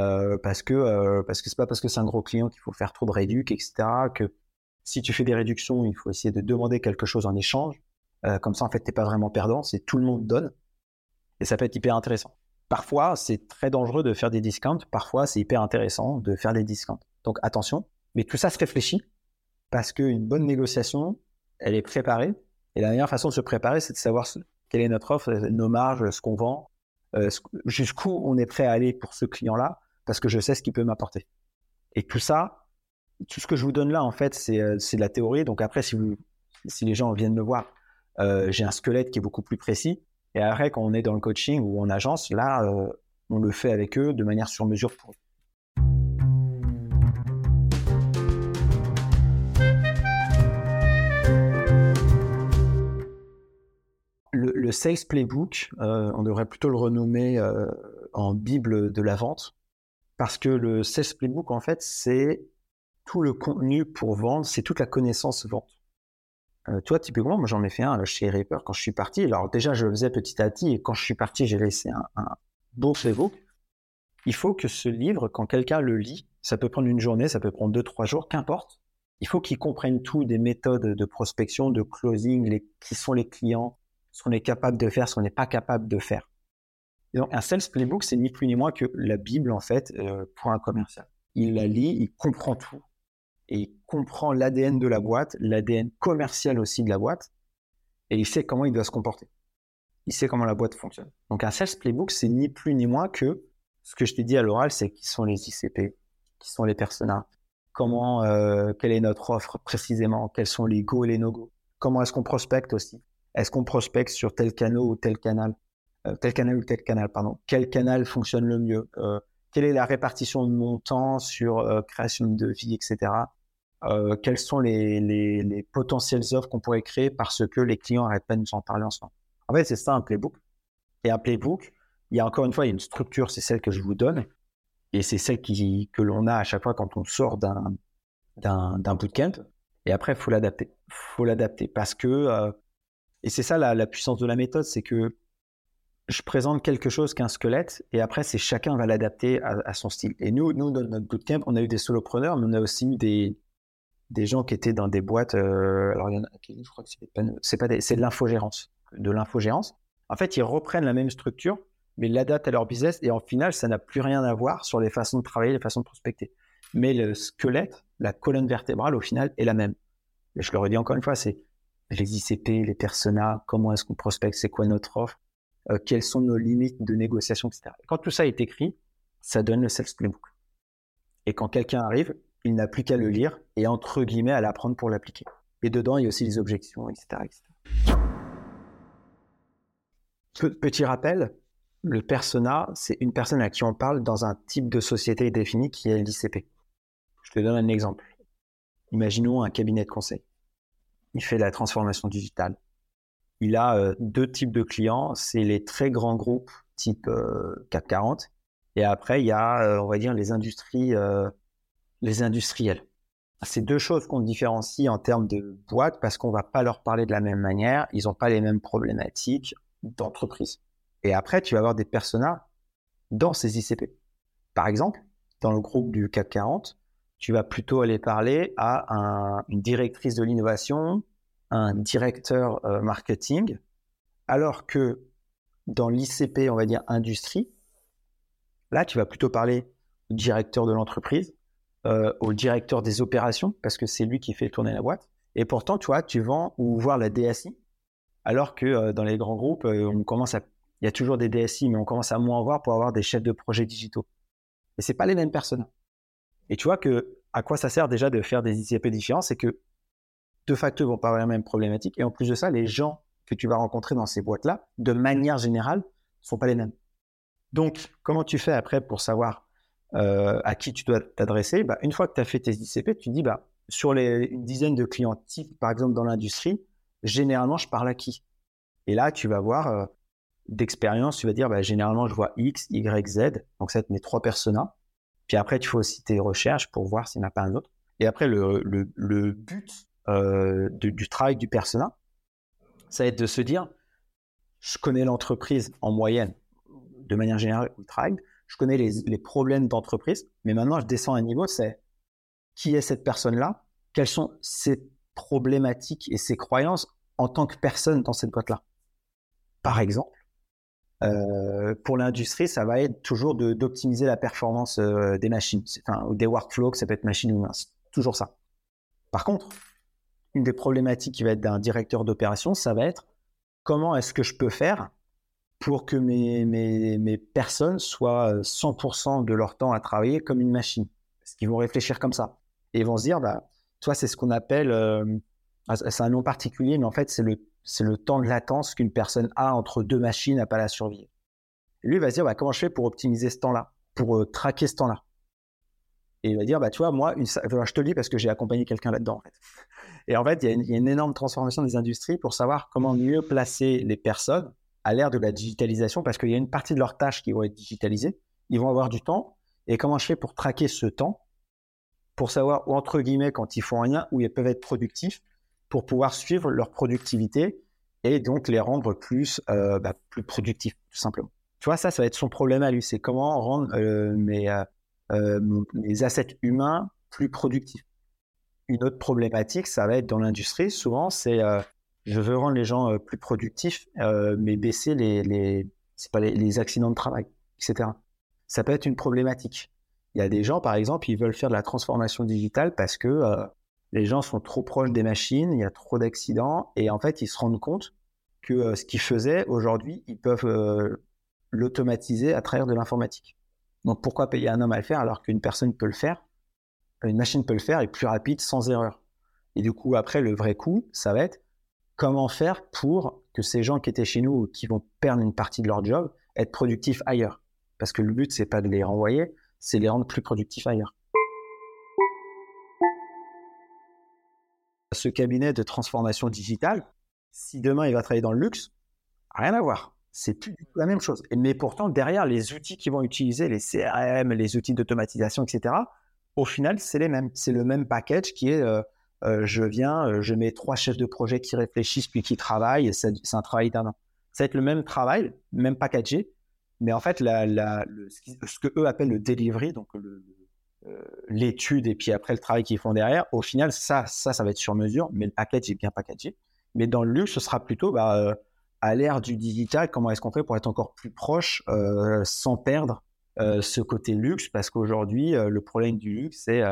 Euh, parce que euh, parce c'est pas parce que c'est un gros client qu'il faut faire trop de réduc, etc. Que si tu fais des réductions, il faut essayer de demander quelque chose en échange. Euh, comme ça, en fait, t'es pas vraiment perdant. C'est tout le monde donne et ça peut être hyper intéressant. Parfois, c'est très dangereux de faire des discounts. Parfois, c'est hyper intéressant de faire des discounts. Donc attention. Mais tout ça se réfléchit parce qu'une bonne négociation, elle est préparée. Et la meilleure façon de se préparer, c'est de savoir quelle est notre offre, nos marges, ce qu'on vend, euh, jusqu'où on est prêt à aller pour ce client-là, parce que je sais ce qu'il peut m'apporter. Et tout ça, tout ce que je vous donne là, en fait, c'est de la théorie. Donc après, si, vous, si les gens viennent me voir, j'ai un squelette qui est beaucoup plus précis. Et après, quand on est dans le coaching ou en agence, là, on le fait avec eux de manière sur mesure pour eux. Le, Sales Playbook, euh, on devrait plutôt le renommer euh, en Bible de la vente, parce que le Sales Playbook, en fait, c'est tout le contenu pour vendre, c'est toute la connaissance vente. Euh, toi, typiquement, moi j'en ai fait un chez Reaper quand je suis parti. Alors déjà, je le faisais petit à petit, et quand je suis parti, j'ai laissé un, un beau playbook. Il faut que ce livre, quand quelqu'un le lit, ça peut prendre une journée, ça peut prendre deux, trois jours, qu'importe. Il faut qu'il comprenne tout des méthodes de prospection, de closing, les, qui sont les clients, ce qu'on est capable de faire, ce qu'on n'est pas capable de faire. Donc, un sales playbook, c'est ni plus ni moins que la Bible, en fait, euh, pour un commercial. Il la lit, il comprend tout. Et il comprend l'ADN de la boîte, l'ADN commercial aussi de la boîte. Et il sait comment il doit se comporter. Il sait comment la boîte fonctionne. Donc, un sales playbook, c'est ni plus ni moins que ce que je t'ai dit à l'oral, c'est qui sont les ICP, qui sont les personas, comment, euh, quelle est notre offre précisément, quels sont les go et les no-go, comment est-ce qu'on prospecte aussi, est-ce qu'on prospecte sur tel canal ou tel canal? Tel canal ou tel canal, pardon. Quel canal fonctionne le mieux euh, Quelle est la répartition de montant sur euh, création de devis, etc. quelles sont les, les, potentielles offres qu'on pourrait créer parce que les clients n'arrêtent pas de nous en parler en ce moment En fait, c'est ça un playbook. Et un playbook, il y a encore une fois, il y a une structure, c'est celle que je vous donne. Et c'est celle qui, que l'on a à chaque fois quand on sort d'un, d'un, d'un bootcamp. Et après, il faut l'adapter. faut l'adapter parce que et c'est ça la, puissance de la méthode, c'est que je présente quelque chose qu'un squelette, et après, c'est chacun va l'adapter à, son style. Et nous, nous, dans notre bootcamp, on a eu des solopreneurs, mais on a aussi eu des, des gens qui étaient dans des boîtes. Euh, alors, il y en a, je crois que c'est pas, c'est de l'infogérance, de l'infogérance. En fait, ils reprennent la même structure, mais l'adaptent à leur business, et en final, ça n'a plus rien à voir sur les façons de travailler, les façons de prospecter. Mais le squelette, la colonne vertébrale, au final, est la même. Et je le redis encore une fois, c'est les ICP, les personas, comment est-ce qu'on prospecte, c'est quoi notre offre, euh, quelles sont nos limites de négociation, etc. quand tout ça est écrit, ça donne le sales playbook. Et quand quelqu'un arrive, il n'a plus qu'à le lire et entre guillemets à l'apprendre pour l'appliquer. Et dedans, il y a aussi les objections, etc. Petit rappel, le persona, c'est une personne à qui on parle dans un type de société défini qui est l'ICP. Je te donne un exemple. Imaginons un cabinet de conseil il fait la transformation digitale. Il a euh, deux types de clients, c'est les très grands groupes type euh, 440 et après il y a euh, on va dire les industries les industriels. C'est deux choses qu'on différencie en termes de boîte parce qu'on va pas leur parler de la même manière, ils n'ont pas les mêmes problématiques d'entreprise. Et après tu vas avoir des personas dans ces ICP. Par exemple, dans le groupe du 440, tu vas plutôt aller parler à une directrice de l'innovation, un directeur euh, marketing, alors que dans l'ICP, on va dire industrie, là, tu vas plutôt parler au directeur de l'entreprise, euh, au directeur des opérations, parce que c'est lui qui fait tourner la boîte. Et pourtant, tu vois, tu vends ou voir la DSI, alors que euh, dans les grands groupes, on commence à, il y a toujours des DSI, mais on commence à moins voir pour avoir des chefs de projets digitaux. Et c'est pas les mêmes personnes. Et tu vois que à quoi ça sert déjà de faire des ICP différents, c'est que deux facteurs vont parler la même problématique. Et en plus de ça, les gens que tu vas rencontrer dans ces boîtes-là, de manière générale, ne sont pas les mêmes. Donc, comment tu fais après pour savoir euh, à qui tu dois t'adresser? Bah, Une fois que tu as fait tes ICP, tu dis, bah, sur les, une dizaine de clients types, par exemple dans l'industrie, généralement, je parle à qui? Et là, tu vas voir euh, d'expérience, tu vas dire, bah, généralement, je vois X, Y, Z. Donc, ça être mes trois personas. Puis après, tu fais aussi tes recherches pour voir s'il n'y en a pas un autre. Et après, le, le, but euh, du travail du persona, ça va être de se dire, je connais l'entreprise en moyenne, de manière générale, où travaille, je connais les, problèmes d'entreprise, mais maintenant, je descends un niveau, c'est qui est cette personne-là, quelles sont ses problématiques et ses croyances en tant que personne dans cette boîte-là? Par exemple, euh, pour l'industrie, ça va être toujours d'optimiser la performance euh, des machines, ou des workflows, ça peut être machine ou humain, toujours ça. Par contre, une des problématiques qui va être d'un directeur d'opération, ça va être comment est-ce que je peux faire pour que mes, personnes soient 100% euh, de leur temps à travailler comme une machine? Est-ce qu'ils vont réfléchir comme ça. Et ils vont se dire, bah, toi, c'est ce qu'on appelle, euh, ah, c'est un nom particulier, mais en fait, c'est le, temps de latence qu'une personne a entre deux machines à pas la survivre. Lui, il va se dire, bah, comment je fais pour optimiser ce temps-là, pour euh, traquer ce temps-là? Et il va dire, bah, tu vois, moi, je te le dis parce que j'ai accompagné quelqu'un là-dedans. Et en fait, il y, a une, énorme transformation des industries pour savoir comment mieux placer les personnes à l'ère de la digitalisation, parce qu'il y a une partie de leurs tâches qui vont être digitalisées, ils vont avoir du temps, et comment je fais pour traquer ce temps, pour savoir, entre guillemets, quand ils font rien, où ils peuvent être productifs, pour pouvoir suivre leur productivité et donc les rendre plus, euh, bah, plus productifs, tout simplement. Tu vois, ça, ça va être son problème à lui, c'est comment rendre euh, mes, euh, mes assets humains plus productifs. Une autre problématique, ça va être dans l'industrie, souvent, c'est je veux rendre les gens plus productifs, mais baisser les, les, pas les, les accidents de travail, etc. Ça peut être une problématique. Il y a des gens, par exemple, ils veulent faire de la transformation digitale parce que les gens sont trop proches des machines, il y a trop d'accidents, et en fait, ils se rendent compte que euh, ce qu'ils faisaient aujourd'hui, ils peuvent euh, l'automatiser à travers de l'informatique. Donc pourquoi payer un homme à le faire alors qu'une personne peut le faire Une machine peut le faire et plus rapide, sans erreur? Et du coup, après, le vrai coup, ça va être comment faire pour que ces gens qui étaient chez nous, qui vont perdre une partie de leur job, être productifs ailleurs? Parce que le but, c'est pas de les renvoyer, c'est de les rendre plus productifs ailleurs. ce cabinet de transformation digitale, si demain il va travailler dans le luxe, rien à voir. C'est plus du tout la même chose. Mais pourtant, derrière, les outils qu'ils vont utiliser, les CRM, les outils d'automatisation, etc., au final, c'est les mêmes. C'est le même package qui est euh, euh, je viens, euh, je mets trois chefs de projet qui réfléchissent puis qui travaillent. C'est un travail d'un an. Ça va être le même travail, même packagé, mais en fait, la, ce que eux appellent le delivery, donc euh, l'étude et puis après le travail qu'ils font derrière, au final, ça, ça, ça va être sur mesure, mais le package est bien packagé. Mais dans le luxe, ce sera plutôt bah, à l'ère du digital, comment est-ce qu'on fait pour être encore plus proche euh, sans perdre ce côté luxe? Parce qu'aujourd'hui, le problème du luxe, c'est.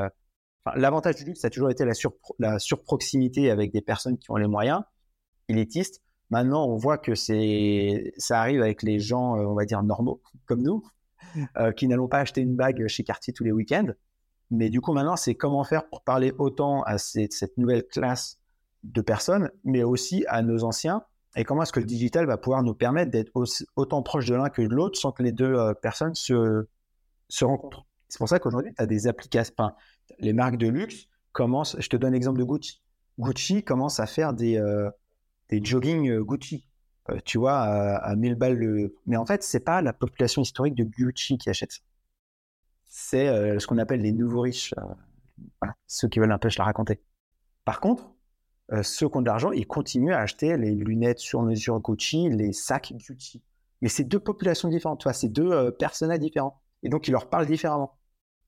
L'avantage du luxe, ça a toujours été la, sur, la surproximité avec des personnes qui ont les moyens, élitistes. Maintenant, on voit que ça arrive avec les gens, on va dire, normaux, comme nous, euh, qui n'allons pas acheter une bague chez Cartier tous les week-ends. Mais du coup, maintenant, c'est comment faire pour parler autant à cette nouvelle classe de personnes, mais aussi à nos anciens, et comment est-ce que le digital va pouvoir nous permettre d'être autant proche de l'un que de l'autre sans que les deux euh, personnes se, se rencontrent? C'est pour ça qu'aujourd'hui, tu as des applications, les marques de luxe commencent, je te donne l'exemple de Gucci. Gucci commence à faire des, euh, des jogging Gucci. Euh, tu vois, à, 1000 balles le. Mais en fait, c'est pas la population historique de Gucci qui achète ça. C'est euh, ce qu'on appelle les nouveaux riches. Euh, ceux qui veulent un peu je la raconter. Par contre, ceux qui ont de l'argent, ils continuent à acheter les lunettes sur mesure Gucci, les sacs Gucci. Mais c'est deux populations différentes, tu c'est deux personnages différents. Et donc, ils leur parlent différemment.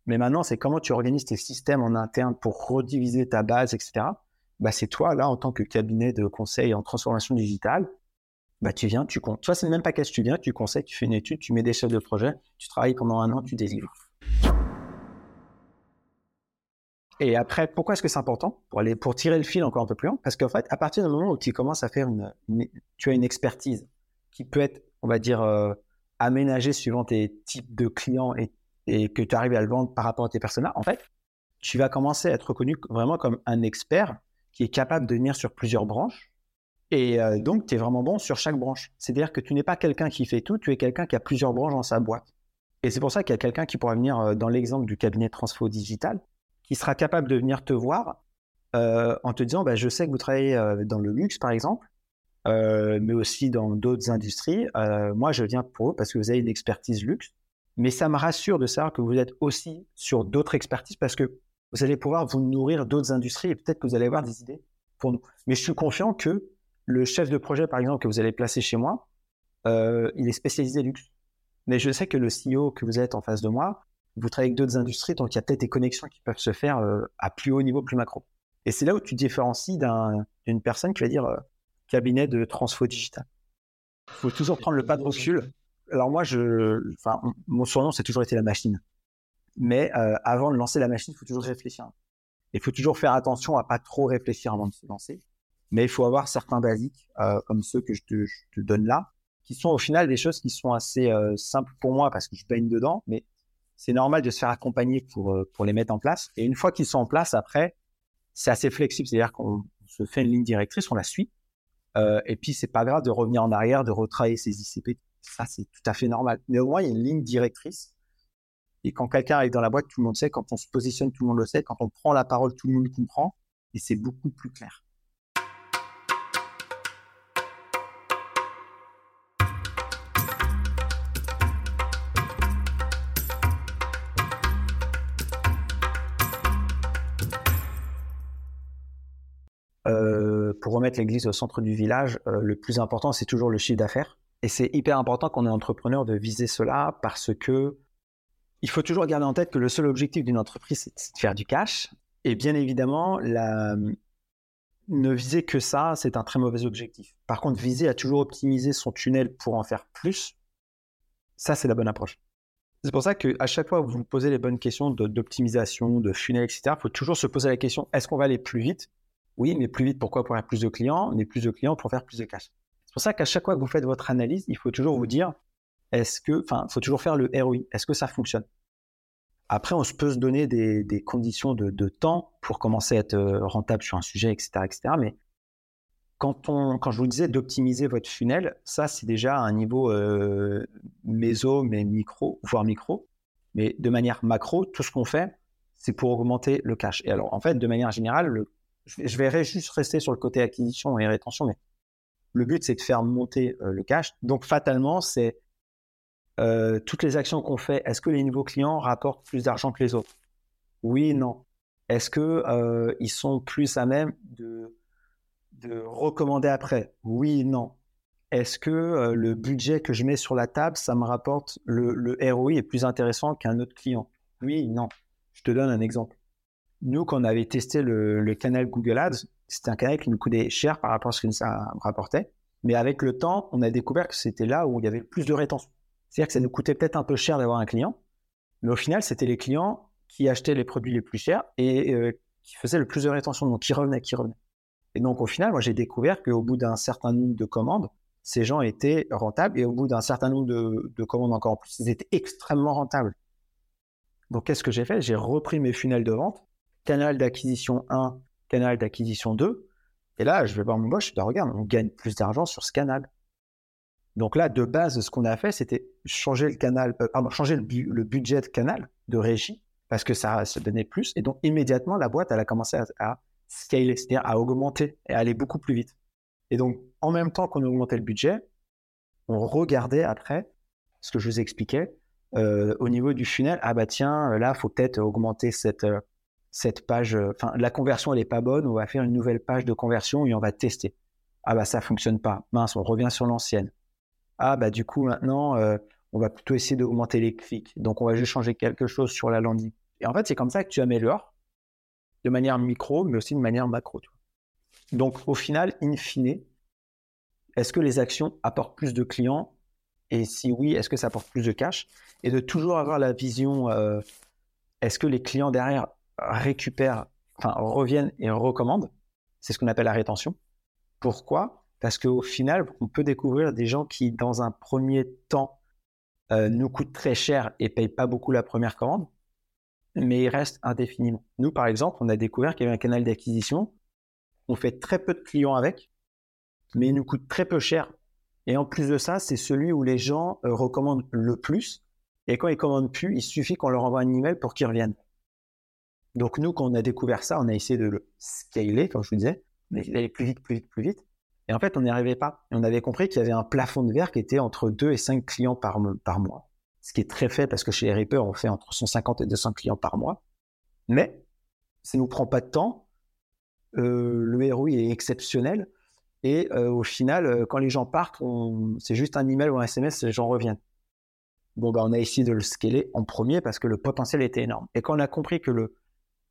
Mais maintenant, c'est comment tu organises tes systèmes en interne pour rediviser ta base, etc. Bah, c'est toi, là, en tant que cabinet de conseil en transformation digitale, bah, tu viens, tu comptes. Toi, c'est le même package. Tu viens, tu conseilles, tu fais une étude, tu mets des chefs de projet, tu travailles pendant un an, tu délivres. Et après, pourquoi est-ce que c'est important pour aller pour tirer le fil encore un peu plus loin? Parce qu'en fait, à partir du moment où tu commences à faire une, tu as une expertise qui peut être, on va dire, euh, aménagée suivant tes types de clients et, que tu arrives à le vendre par rapport à tes personnages, en fait, tu vas commencer à être reconnu vraiment comme un expert qui est capable de venir sur plusieurs branches et euh, donc, tu es vraiment bon sur chaque branche. C'est-à-dire que tu n'es pas quelqu'un qui fait tout, tu es quelqu'un qui a plusieurs branches dans sa boîte. Et c'est pour ça qu'il y a quelqu'un qui pourra venir euh, dans l'exemple du cabinet Transfo Digital, qui sera capable de venir te voir euh, en te disant bah, Je sais que vous travaillez dans le luxe, par exemple, mais aussi dans d'autres industries. moi, je viens pour vous parce que vous avez une expertise luxe. Mais ça me rassure de savoir que vous êtes aussi sur d'autres expertises parce que vous allez pouvoir vous nourrir d'autres industries et peut-être que vous allez avoir des idées pour nous. Mais je suis confiant que le chef de projet, par exemple, que vous allez placer chez moi, euh, il est spécialisé luxe. Mais je sais que le CEO que vous êtes en face de moi, vous travaillez avec d'autres industries, donc il y a peut-être des connexions qui peuvent se faire euh, à plus haut niveau, plus macro. Et c'est là où tu différencies d'une personne qui va dire euh, cabinet de transfo digital. Il faut toujours prendre le pas de recul. Alors moi, mon surnom, c'est toujours été la machine. Mais avant de lancer la machine, il faut toujours réfléchir. Il faut toujours faire attention à pas trop réfléchir avant de se lancer mais il faut avoir certains basiques, euh, comme ceux que je te, je te, donne là, qui sont au final des choses qui sont assez euh, simples pour moi parce que je baigne dedans, mais c'est normal de se faire accompagner pour, euh, pour les mettre en place. Et une fois qu'ils sont en place, après, c'est assez flexible. C'est-à-dire qu'on se fait une ligne directrice, on la suit. Euh, et puis, c'est pas grave de revenir en arrière, de retravailler ses ICP. Ça, c'est tout à fait normal. Mais au moins, il y a une ligne directrice. Et quand quelqu'un arrive dans la boîte, tout le monde sait. Quand on se positionne, tout le monde le sait. Quand on prend la parole, tout le monde comprend. Et c'est beaucoup plus clair. L'église au centre du village, euh, le plus important, c'est toujours le chiffre d'affaires. Et c'est hyper important quand on est entrepreneur de viser cela parce que il faut toujours garder en tête que le seul objectif d'une entreprise, c'est de faire du cash. Et bien évidemment, ne viser que ça, c'est un très mauvais objectif. Par contre, viser à toujours optimiser son tunnel pour en faire plus, ça, c'est la bonne approche. C'est pour ça qu'à chaque fois que vous vous posez les bonnes questions d'optimisation, de funnel, etc., il faut toujours se poser la question, est-ce qu'on va aller plus vite? Oui, mais plus vite, pourquoi Pour avoir plus de clients, mais plus de clients pour faire plus de cash? C'est pour ça qu'à chaque fois que vous faites votre analyse, il faut toujours vous dire, est-ce que, enfin, il faut toujours faire le ROI. Est-ce que ça fonctionne? Après, on peut se donner des, conditions de, temps pour commencer à être euh, rentable sur un sujet, etc., etc. Mais quand, on, quand je vous disais d'optimiser votre funnel, ça, c'est déjà un niveau euh, méso, mais micro, voire micro. Mais de manière macro, tout ce qu'on fait, c'est pour augmenter le cash. Et alors, en fait, de manière générale, le je vais juste rester sur le côté acquisition et rétention, mais le but, c'est de faire monter euh, le cash. Donc, fatalement, c'est euh, toutes les actions qu'on fait. Est-ce que les nouveaux clients rapportent plus d'argent que les autres? Oui, non. Est-ce qu'ils euh, sont plus à même de, de recommander après? Oui, non. Est-ce que le budget que je mets sur la table, ça me rapporte le ROI est plus intéressant qu'un autre client? Oui, non. Je te donne un exemple nous, quand on avait testé le, canal Google Ads, c'était un canal qui nous coûtait cher par rapport à ce que ça rapportait. Mais avec le temps, on a découvert que c'était là où il y avait le plus de rétention. C'est-à-dire que ça nous coûtait peut-être un peu cher d'avoir un client, mais au final, c'était les clients qui achetaient les produits les plus chers et euh, qui faisaient le plus de rétention, donc qui revenaient, qui revenaient. Et donc au final, moi j'ai découvert qu'au bout d'un certain nombre de commandes, ces gens étaient rentables et au bout d'un certain nombre de, de commandes encore en plus, ils étaient extrêmement rentables. Donc qu'est-ce que j'ai fait? J'ai repris mes funnels de vente canal d'acquisition 1, canal d'acquisition 2. Et là, je vais voir mon boss, je dis, regarde, on gagne plus d'argent sur ce canal. Donc là, de base, ce qu'on a fait, c'était changer le canal, euh, changer le, budget de canal de régie parce que ça se donnait plus. Et donc, immédiatement, la boîte, elle a commencé à, à scaler, c'est-à-dire à augmenter et à aller beaucoup plus vite. Et donc, en même temps qu'on augmentait le budget, on regardait après ce que je vous expliquais euh, au niveau du funnel. Ah bah tiens, là, faut peut-être augmenter cette, euh, cette page, euh, enfin, la conversion, elle est pas bonne, on va faire une nouvelle page de conversion et on va tester. Ah bah ça fonctionne pas. Mince, on revient sur l'ancienne. Ah bah du coup maintenant, euh, on va plutôt essayer d'augmenter les clics. Donc on va juste changer quelque chose sur la landing. Et en fait, c'est comme ça que tu améliores de manière micro, mais aussi de manière macro. Donc au final, in fine, est-ce que les actions apportent plus de clients? Et si oui, est-ce que ça apporte plus de cash? Et de toujours avoir la vision, euh, est-ce que les clients derrière récupèrent, enfin reviennent et recommandent. C'est ce qu'on appelle la rétention. Pourquoi? Parce qu'au final, on peut découvrir des gens qui, dans un premier temps, euh, nous coûtent très cher et payent pas beaucoup la première commande, mais ils restent indéfiniment. Nous, par exemple, on a découvert qu'il y avait un canal d'acquisition. On fait très peu de clients avec, mais il nous coûte très peu cher. Et en plus de ça, c'est celui où les gens euh, recommandent le plus. Et quand ils commandent plus, il suffit qu'on leur envoie un email pour qu'ils reviennent. Donc nous, quand on a découvert ça, on a essayé de le scaler, comme je vous disais, d'aller plus vite, plus vite, plus vite. Et en fait, on n'y arrivait pas. Et on avait compris qu'il y avait un plafond de verre qui était entre 2 et 5 clients par, mois. Ce qui est très fait parce que chez les Reaper, on fait entre 150 et 200 clients par mois. Mais ça ne nous prend pas de temps. Euh, le ROI est exceptionnel. Et euh, au final, euh, quand les gens partent, c'est juste un email ou un SMS, les gens reviennent. Bon, bah, on a essayé de le scaler en premier parce que le potentiel était énorme. Et quand on a compris que le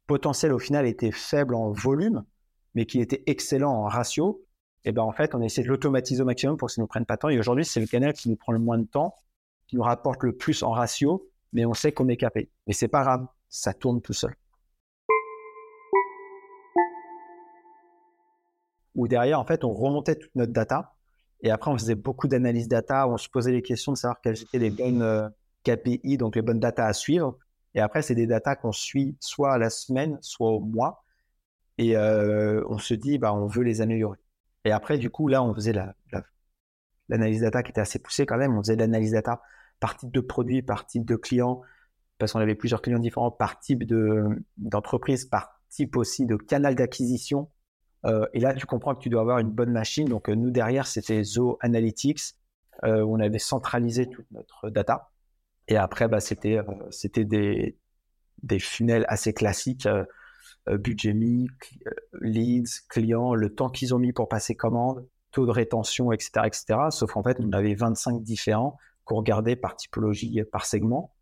potentiel au final était faible en volume, mais qui était excellent en ratio, et eh ben en fait, on a essayé de l'automatiser au maximum pour que ça ne nous prenne pas de temps. Et aujourd'hui, c'est le canal qui nous prend le moins de temps, qui nous rapporte le plus en ratio, mais on sait qu'on est capé. Mais c'est pas grave, ça tourne tout seul. Ou derrière, en fait, on remontait toute notre data. Et après, on faisait beaucoup d'analyse data, on se posait les questions de savoir quelles étaient les bonnes, euh, KPI, donc les bonnes datas à suivre. Et après, c'est des datas qu'on suit soit à la semaine, soit au mois. Et euh, on se dit, bah, on veut les améliorer. Et après, du coup, là, on faisait l'analyse data qui était assez poussée quand même. On faisait l'analyse data par type de produit, par type de client, parce qu'on avait plusieurs clients différents, par type d'entreprise, par type aussi de canal d'acquisition. Euh, et là, tu comprends que tu dois avoir une bonne machine. Donc, euh, nous, derrière, c'était Zo Analytics, euh, on avait centralisé toute notre data. Et après, bah, c'était c'était des, des funnels assez classiques, budget mis, leads, clients, le temps qu'ils ont mis pour passer commande, taux de rétention, etc., etc. Sauf qu'en fait, on avait 25 différents qu'on regardait par typologie, par segment.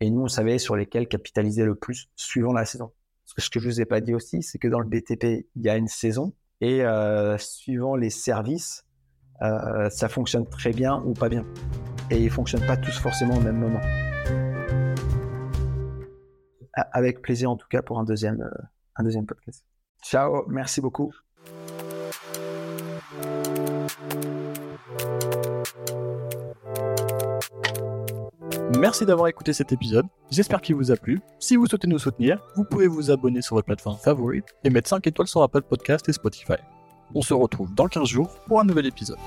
Et nous, on savait sur lesquels capitaliser le plus suivant la saison. Ce que je vous ai pas dit aussi, c'est que dans le BTP, il y a une saison et euh, suivant les services, euh, ça fonctionne très bien ou pas bien. Et ils fonctionnent pas tous forcément au même moment. Avec plaisir en tout cas pour un deuxième, euh, un deuxième podcast. Ciao, merci beaucoup. Merci d'avoir écouté cet épisode, j'espère qu'il vous a plu. Si vous souhaitez nous soutenir, vous pouvez vous abonner sur votre plateforme favorite et mettre 5 étoiles sur Apple Podcast et Spotify. On se retrouve dans 15 jours pour un nouvel épisode.